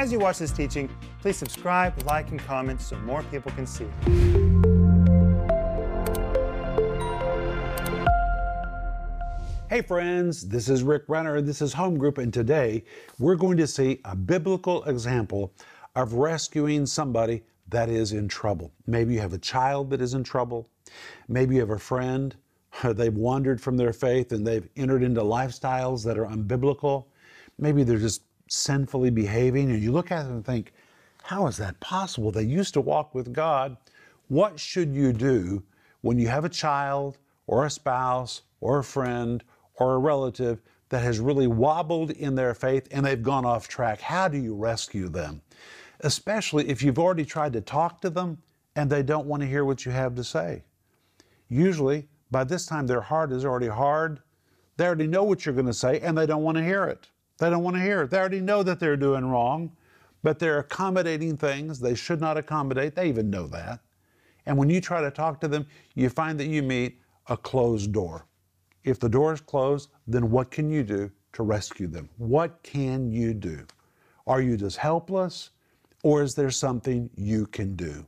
As you watch this teaching, please subscribe, like, and comment so more people can see. Hey friends, this is Rick Renner. This is Home Group, and today we're going to see a biblical example of rescuing somebody that is in trouble. Maybe you have a child that is in trouble. Maybe you have a friend, they've wandered from their faith and they've entered into lifestyles that are unbiblical. Maybe they're just sinfully behaving, and you look at them and think, how is that possible? They used to walk with God. What should you do when you have a child or a spouse or a friend or a relative that has really wobbled in their faith and they've gone off track? How do you rescue them? Especially if you've already tried to talk to them and they don't want to hear what you have to say. Usually, by this time, their heart is already hard. They already know what you're going to say and they don't want to hear it. They don't want to hear it. They already know that they're doing wrong, but they're accommodating things they should not accommodate. They even know that. And when you try to talk to them, you find that you meet a closed door. If the door is closed, then what can you do to rescue them? What can you do? Are you just helpless, or is there something you can do?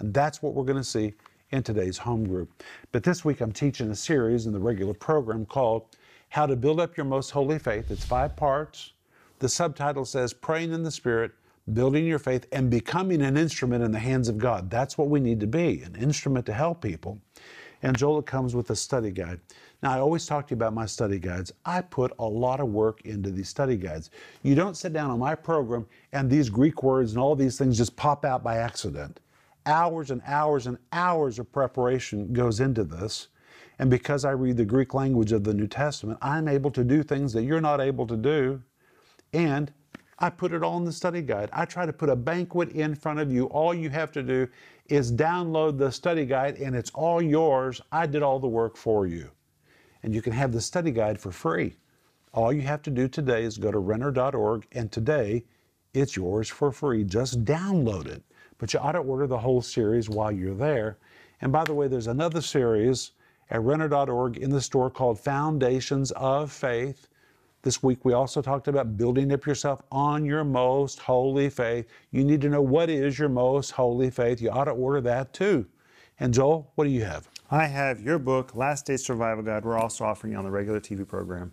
And that's what we're going to see in today's home group. But this week I'm teaching a series in the regular program called how to Build Up Your Most Holy Faith. It's five parts. The subtitle says Praying in the Spirit, Building Your Faith, and Becoming an Instrument in the Hands of God. That's what we need to be an instrument to help people. And Joel, it comes with a study guide. Now, I always talk to you about my study guides. I put a lot of work into these study guides. You don't sit down on my program and these Greek words and all these things just pop out by accident. Hours and hours and hours of preparation goes into this. And because I read the Greek language of the New Testament, I'm able to do things that you're not able to do. And I put it all in the study guide. I try to put a banquet in front of you. All you have to do is download the study guide and it's all yours. I did all the work for you. And you can have the study guide for free. All you have to do today is go to renner.org and today it's yours for free. Just download it. But you ought to order the whole series while you're there. And by the way, there's another series at renner.org in the store called Foundations of Faith. This week we also talked about building up yourself on your most holy faith. You need to know what is your most holy faith. You ought to order that too. And Joel, what do you have? I have your book, Last Day Survival Guide. We're also offering you on the regular TV program.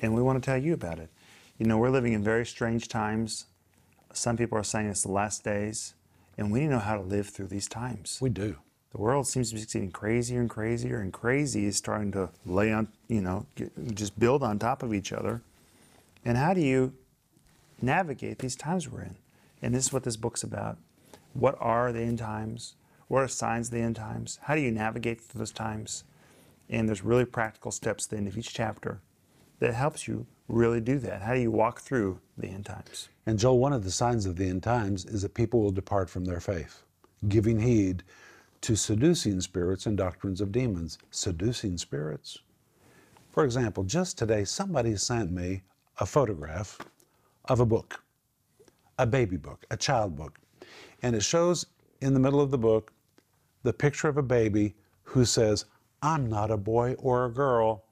And we want to tell you about it. You know, we're living in very strange times. Some people are saying it's the last days, and we need to know how to live through these times. We do the world seems to be getting crazier and crazier, and crazy is starting to lay on, you know, get, just build on top of each other. And how do you navigate these times we're in? And this is what this book's about. What are the end times? What are signs of the end times? How do you navigate through those times? And there's really practical steps at the end of each chapter that helps you really do that. How do you walk through the end times? And Joel, one of the signs of the end times is that people will depart from their faith, giving heed to seducing spirits and doctrines of demons. Seducing spirits? For example, just today, somebody sent me a photograph of a book, a baby book, a child book. And it shows in the middle of the book the picture of a baby who says, I'm not a boy or a girl.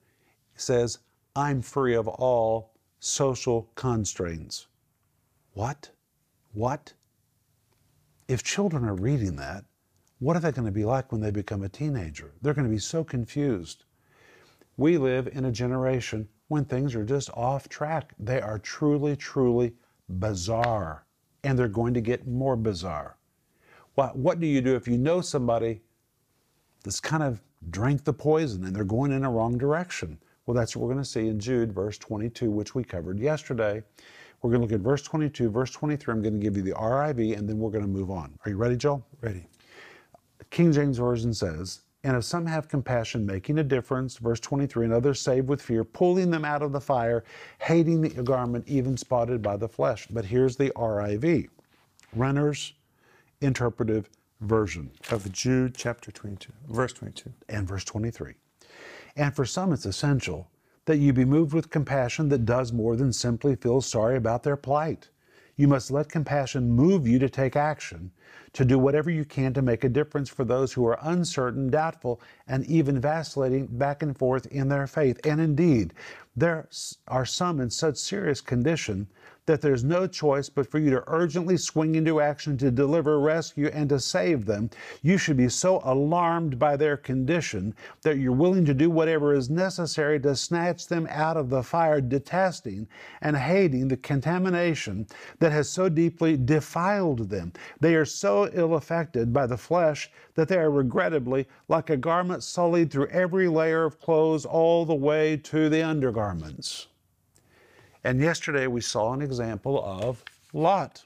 He says, I'm free of all social constraints. What? What? If children are reading that, what are they going to be like when they become a teenager? They're going to be so confused. We live in a generation when things are just off track. They are truly, truly bizarre, and they're going to get more bizarre. What, what do you do if you know somebody that's kind of drank the poison and they're going in a wrong direction? Well, that's what we're going to see in Jude, verse 22, which we covered yesterday. We're going to look at verse 22, verse 23. I'm going to give you the RIV, and then we're going to move on. Are you ready, Joel? Ready. King James Version says, And if some have compassion, making a difference, verse 23, and others save with fear, pulling them out of the fire, hating the garment even spotted by the flesh. But here's the RIV, Renner's Interpretive Version. Of Jude chapter 22, verse 22. And verse 23. And for some, it's essential that you be moved with compassion that does more than simply feel sorry about their plight. You must let compassion move you to take action, to do whatever you can to make a difference for those who are uncertain, doubtful, and even vacillating back and forth in their faith. And indeed, There are some in such serious condition that there's no choice but for you to urgently swing into action to deliver, rescue, and to save them. You should be so alarmed by their condition that you're willing to do whatever is necessary to snatch them out of the fire, detesting and hating the contamination that has so deeply defiled them. They are so ill affected by the flesh that they are regrettably like a garment sullied through every layer of clothes all the way to the undergarments. And yesterday we saw an example of Lot,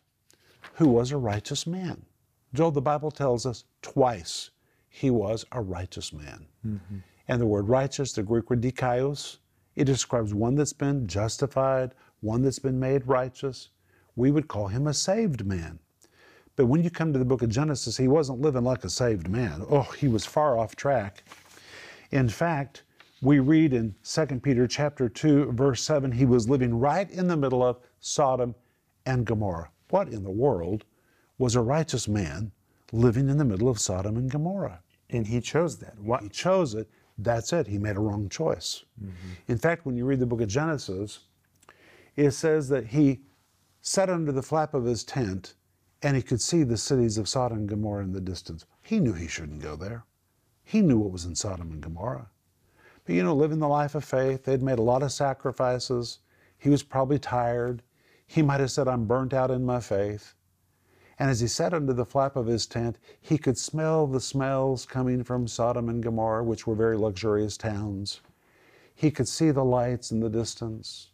who was a righteous man. Joel, the Bible tells us twice he was a righteous man. Mm-hmm. And the word righteous, the Greek word dikaios, it describes one that's been justified, one that's been made righteous. We would call him a saved man. But when you come to the book of Genesis, he wasn't living like a saved man. Oh, he was far off track. In fact, we read in 2 Peter chapter 2 verse 7 he was living right in the middle of Sodom and Gomorrah. What in the world was a righteous man living in the middle of Sodom and Gomorrah? And he chose that. What? He chose it. That's it. He made a wrong choice. Mm-hmm. In fact, when you read the book of Genesis, it says that he sat under the flap of his tent and he could see the cities of Sodom and Gomorrah in the distance. He knew he shouldn't go there. He knew what was in Sodom and Gomorrah. But you know, living the life of faith, they'd made a lot of sacrifices. He was probably tired. He might have said, I'm burnt out in my faith. And as he sat under the flap of his tent, he could smell the smells coming from Sodom and Gomorrah, which were very luxurious towns. He could see the lights in the distance.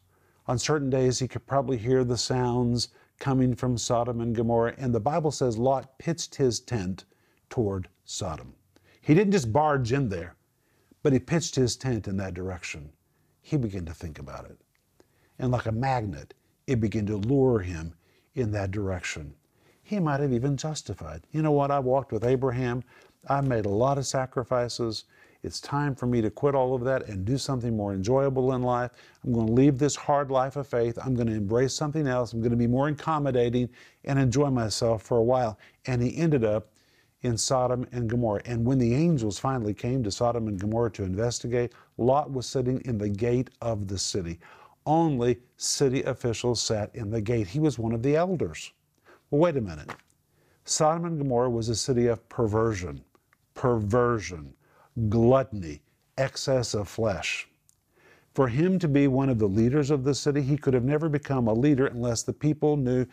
On certain days, he could probably hear the sounds coming from Sodom and Gomorrah. And the Bible says Lot pitched his tent toward Sodom. He didn't just barge in there, but he pitched his tent in that direction. He began to think about it. And like a magnet, it began to lure him in that direction. He might have even justified. You know what? I walked with Abraham. I made a lot of sacrifices. It's time for me to quit all of that and do something more enjoyable in life. I'm going to leave this hard life of faith. I'm going to embrace something else. I'm going to be more accommodating and enjoy myself for a while. And he ended up in Sodom and Gomorrah. And when the angels finally came to Sodom and Gomorrah to investigate, Lot was sitting in the gate of the city. Only city officials sat in the gate. He was one of the elders. Well, wait a minute. Sodom and Gomorrah was a city of perversion, perversion, gluttony, excess of flesh. For him to be one of the leaders of the city, he could have never become a leader unless the people knew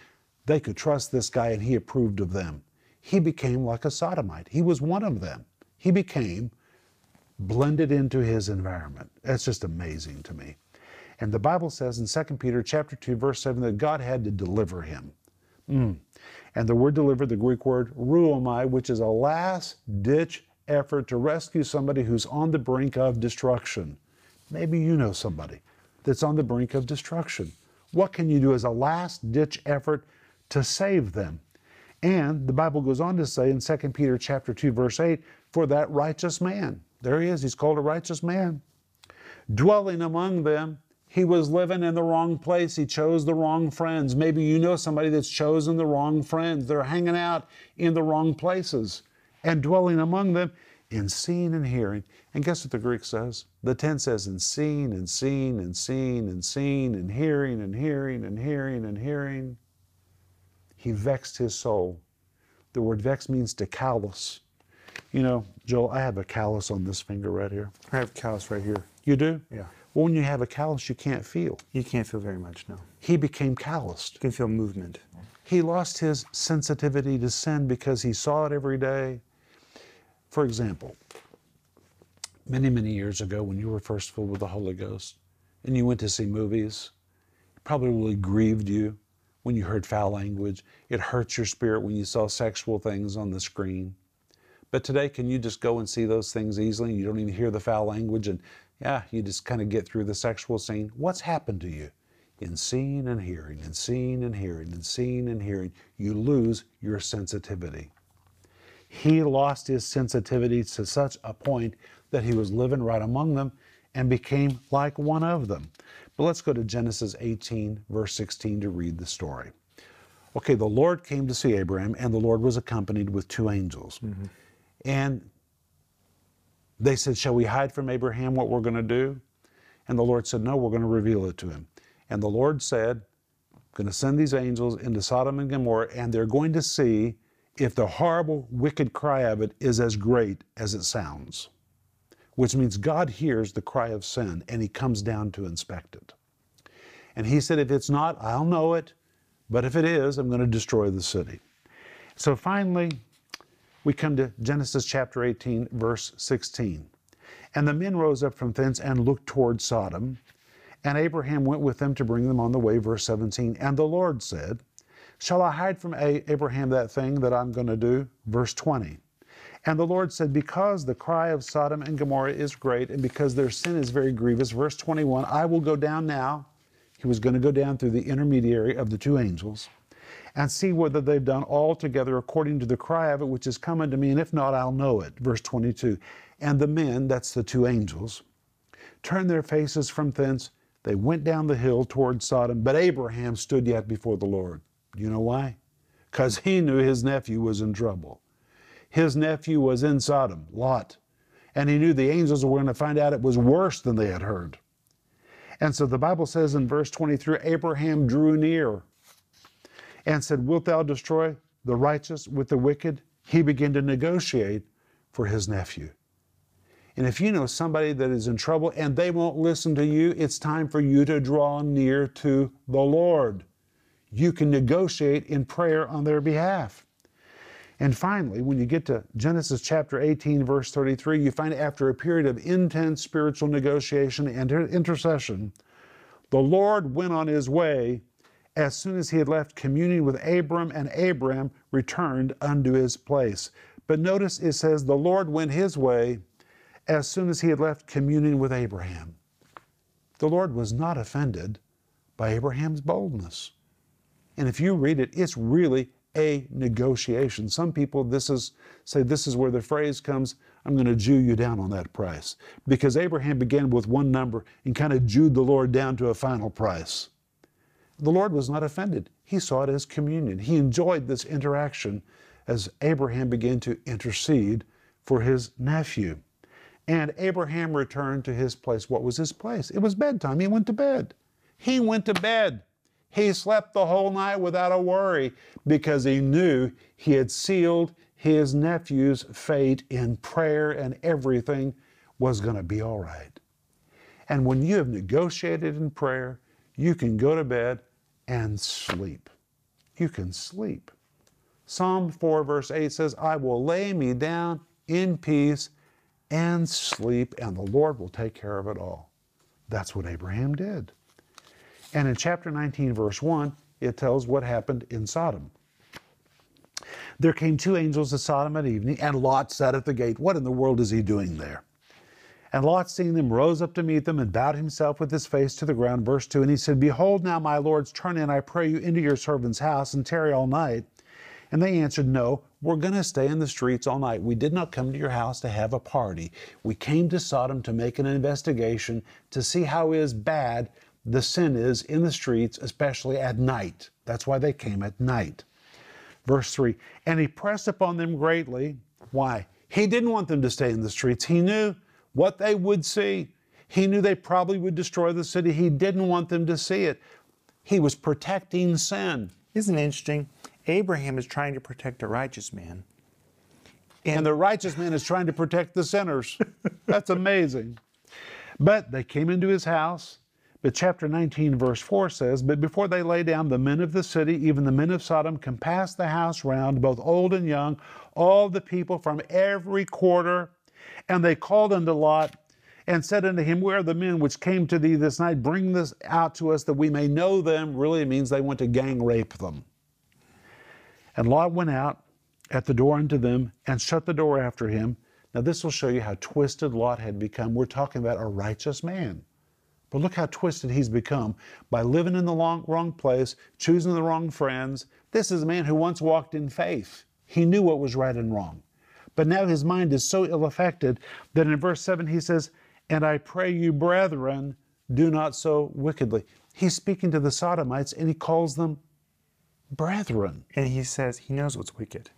they could trust this guy and he approved of them he became like a sodomite. He was one of them. He became blended into his environment. That's just amazing to me. And the Bible says in 2 Peter chapter 2, verse 7, that God had to deliver him. Mm. And the word deliver, the Greek word ruomai, which is a last ditch effort to rescue somebody who's on the brink of destruction. Maybe you know somebody that's on the brink of destruction. What can you do as a last ditch effort to save them? And the Bible goes on to say in 2 Peter chapter 2 verse 8, for that righteous man, there he is, he's called a righteous man, dwelling among them, he was living in the wrong place. He chose the wrong friends. Maybe you know somebody that's chosen the wrong friends. They're hanging out in the wrong places and dwelling among them in seeing and hearing. And guess what the Greek says? The 10 says in seeing and seeing and seeing and seeing and hearing and hearing and hearing and hearing. He vexed his soul. The word vex means to callous. You know, Joel, I have a callus on this finger right here. I have a callus right here. You do? Yeah. Well, when you have a callus, you can't feel. You can't feel very much, no. He became calloused. You can feel movement. He lost his sensitivity to sin because he saw it every day. For example, many, many years ago when you were first filled with the Holy Ghost and you went to see movies, it probably really grieved you when you heard foul language. It hurts your spirit when you saw sexual things on the screen. But today, can you just go and see those things easily and you don't even hear the foul language and yeah, you just kind of get through the sexual scene? What's happened to you? In seeing and hearing, and seeing and hearing, and seeing and hearing, you lose your sensitivity. He lost his sensitivity to such a point that he was living right among them and became like one of them. But let's go to Genesis 18, verse 16 to read the story. Okay, the Lord came to see Abraham, and the Lord was accompanied with two angels. Mm-hmm. And they said, Shall we hide from Abraham what we're going to do? And the Lord said, No, we're going to reveal it to him. And the Lord said, I'm going to send these angels into Sodom and Gomorrah, and they're going to see if the horrible, wicked cry of it is as great as it sounds. Which means God hears the cry of sin and he comes down to inspect it. And he said, If it's not, I'll know it. But if it is, I'm going to destroy the city. So finally, we come to Genesis chapter 18, verse 16. And the men rose up from thence and looked toward Sodom. And Abraham went with them to bring them on the way, verse 17. And the Lord said, Shall I hide from Abraham that thing that I'm going to do? Verse 20. And the Lord said, Because the cry of Sodom and Gomorrah is great, and because their sin is very grievous, verse 21, I will go down now. He was going to go down through the intermediary of the two angels and see whether they've done all together according to the cry of it which is come unto me, and if not, I'll know it. Verse 22. And the men, that's the two angels, turned their faces from thence. They went down the hill toward Sodom, but Abraham stood yet before the Lord. You know why? Because he knew his nephew was in trouble. His nephew was in Sodom, Lot, and he knew the angels were going to find out it was worse than they had heard. And so the Bible says in verse 23 Abraham drew near and said, Wilt thou destroy the righteous with the wicked? He began to negotiate for his nephew. And if you know somebody that is in trouble and they won't listen to you, it's time for you to draw near to the Lord. You can negotiate in prayer on their behalf. And finally, when you get to Genesis chapter 18, verse 33, you find after a period of intense spiritual negotiation and intercession, the Lord went on his way as soon as he had left communion with Abram, and Abram returned unto his place. But notice it says, the Lord went his way as soon as he had left communion with Abraham. The Lord was not offended by Abraham's boldness. And if you read it, it's really a negotiation. Some people this is say this is where the phrase comes, I'm going to Jew you down on that price. Because Abraham began with one number and kind of Jewed the Lord down to a final price. The Lord was not offended. He saw it as communion. He enjoyed this interaction as Abraham began to intercede for his nephew. And Abraham returned to his place. What was his place? It was bedtime. He went to bed. He went to bed. He slept the whole night without a worry because he knew he had sealed his nephew's fate in prayer and everything was going to be all right. And when you have negotiated in prayer, you can go to bed and sleep. You can sleep. Psalm 4, verse 8 says, I will lay me down in peace and sleep, and the Lord will take care of it all. That's what Abraham did. And in chapter 19, verse 1, it tells what happened in Sodom. There came two angels to Sodom at evening, and Lot sat at the gate. What in the world is he doing there? And Lot, seeing them, rose up to meet them and bowed himself with his face to the ground. Verse 2 And he said, Behold, now my lords, turn in, I pray you, into your servant's house and tarry all night. And they answered, No, we're going to stay in the streets all night. We did not come to your house to have a party. We came to Sodom to make an investigation to see how is bad the sin is in the streets, especially at night. That's why they came at night. Verse 3 And he pressed upon them greatly. Why? He didn't want them to stay in the streets. He knew what they would see. He knew they probably would destroy the city. He didn't want them to see it. He was protecting sin. Isn't it interesting? Abraham is trying to protect a righteous man. And, and the righteous man is trying to protect the sinners. That's amazing. But they came into his house but chapter 19, verse 4 says, But before they lay down, the men of the city, even the men of Sodom, compassed the house round, both old and young, all the people from every quarter. And they called unto Lot and said unto him, Where are the men which came to thee this night? Bring this out to us that we may know them. Really means they went to gang rape them. And Lot went out at the door unto them and shut the door after him. Now, this will show you how twisted Lot had become. We're talking about a righteous man. But look how twisted he's become by living in the long, wrong place, choosing the wrong friends. This is a man who once walked in faith. He knew what was right and wrong. But now his mind is so ill affected that in verse 7 he says, And I pray you, brethren, do not so wickedly. He's speaking to the Sodomites and he calls them brethren. And he says he knows what's wicked.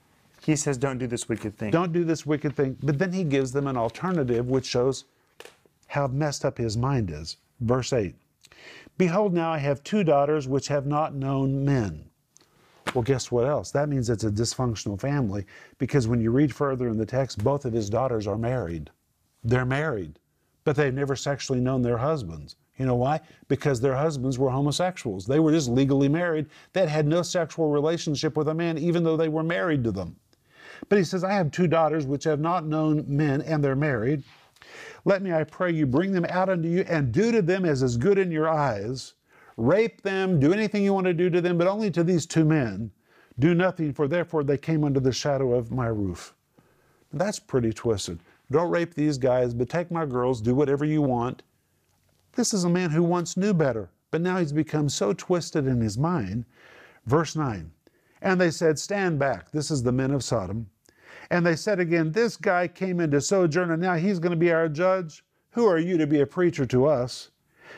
He says, Don't do this wicked thing. Don't do this wicked thing. But then he gives them an alternative which shows how messed up his mind is. Verse 8 Behold, now I have two daughters which have not known men. Well, guess what else? That means it's a dysfunctional family because when you read further in the text, both of his daughters are married. They're married, but they've never sexually known their husbands. You know why? Because their husbands were homosexuals. They were just legally married. They had no sexual relationship with a man, even though they were married to them. But he says, I have two daughters which have not known men, and they're married. Let me, I pray you, bring them out unto you, and do to them as is good in your eyes. Rape them, do anything you want to do to them, but only to these two men. Do nothing, for therefore they came under the shadow of my roof. That's pretty twisted. Don't rape these guys, but take my girls, do whatever you want. This is a man who once knew better, but now he's become so twisted in his mind. Verse 9 And they said, Stand back. This is the men of Sodom. And they said again, This guy came into sojourn, and now he's going to be our judge. Who are you to be a preacher to us?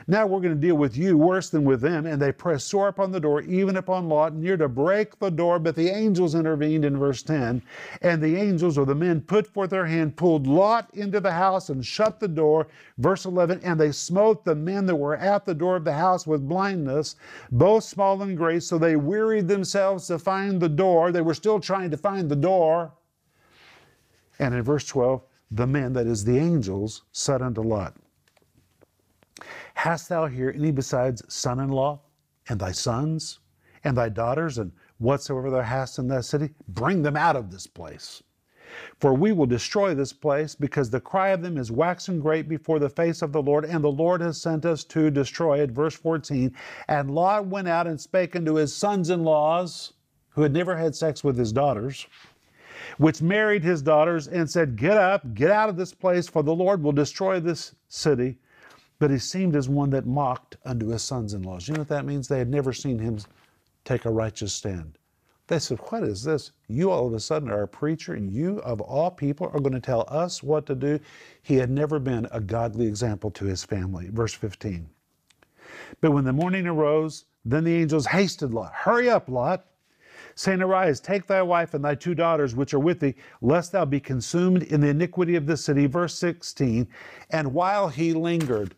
Now we're going to deal with you worse than with them. And they pressed sore upon the door, even upon Lot, near to break the door. But the angels intervened in verse 10. And the angels or the men put forth their hand, pulled Lot into the house, and shut the door. Verse 11. And they smote the men that were at the door of the house with blindness, both small and great. So they wearied themselves to find the door. They were still trying to find the door. And in verse 12, the men, that is the angels, said unto Lot, Hast thou here any besides son in law, and thy sons, and thy daughters, and whatsoever thou hast in that city? Bring them out of this place. For we will destroy this place, because the cry of them is waxen great before the face of the Lord, and the Lord has sent us to destroy it. Verse 14 And Lot went out and spake unto his sons in laws, who had never had sex with his daughters, which married his daughters, and said, Get up, get out of this place, for the Lord will destroy this city. But he seemed as one that mocked unto his sons in laws. You know what that means? They had never seen him take a righteous stand. They said, What is this? You all of a sudden are a preacher, and you of all people are going to tell us what to do. He had never been a godly example to his family. Verse 15. But when the morning arose, then the angels hasted Lot. Hurry up, Lot saying, Arise, take thy wife and thy two daughters which are with thee, lest thou be consumed in the iniquity of the city. Verse 16. And while he lingered,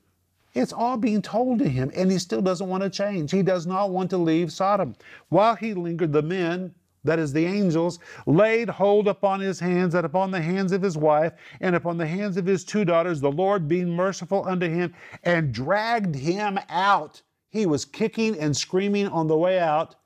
it's all being told to him, and he still doesn't want to change. He does not want to leave Sodom. While he lingered, the men, that is, the angels, laid hold upon his hands and upon the hands of his wife and upon the hands of his two daughters, the Lord being merciful unto him, and dragged him out. He was kicking and screaming on the way out.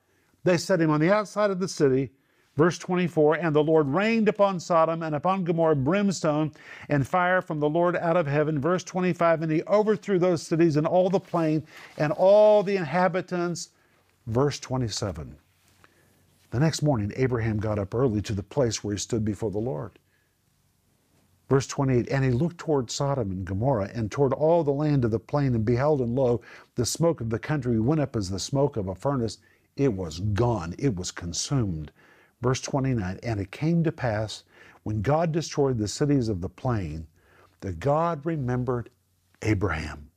They set him on the outside of the city Verse 24 And the Lord rained upon Sodom and upon Gomorrah brimstone and fire from the Lord out of heaven. Verse 25 And he overthrew those cities and all the plain and all the inhabitants. Verse 27 The next morning, Abraham got up early to the place where he stood before the Lord. Verse 28 And he looked toward Sodom and Gomorrah and toward all the land of the plain and beheld, and lo, the smoke of the country went up as the smoke of a furnace. It was gone, it was consumed. Verse 29 And it came to pass when God destroyed the cities of the plain that God remembered Abraham,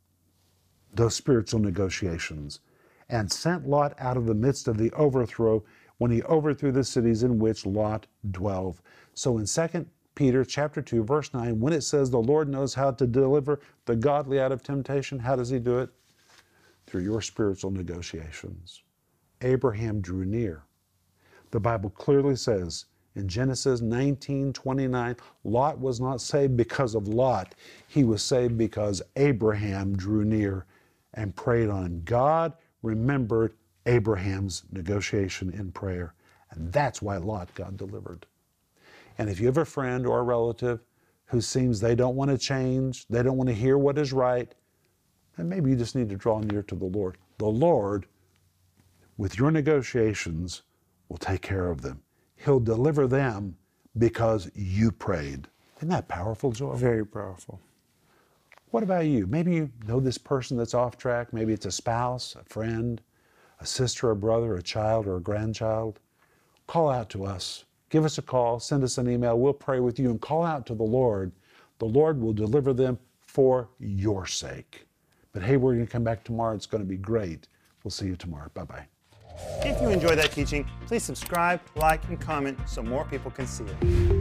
those spiritual negotiations, and sent Lot out of the midst of the overthrow when he overthrew the cities in which Lot dwelled. So in 2 Peter chapter 2 verse 9 when it says the Lord knows how to deliver the godly out of temptation, how does he do it? Through your spiritual negotiations. Abraham drew near the Bible clearly says in Genesis 19 29, Lot was not saved because of Lot. He was saved because Abraham drew near and prayed on. God remembered Abraham's negotiation in prayer. And that's why Lot got delivered. And if you have a friend or a relative who seems they don't want to change, they don't want to hear what is right, then maybe you just need to draw near to the Lord. The Lord, with your negotiations, we'll take care of them. He'll deliver them because you prayed. Isn't that powerful, Joel? Very powerful. What about you? Maybe you know this person that's off track. Maybe it's a spouse, a friend, a sister, a brother, a child, or a grandchild. Call out to us. Give us a call, send us an email. We'll pray with you and call out to the Lord. The Lord will deliver them for your sake. But hey, we're going to come back tomorrow. It's going to be great. We'll see you tomorrow. Bye bye. If you enjoyed that teaching, please subscribe, like, and comment so more people can see it.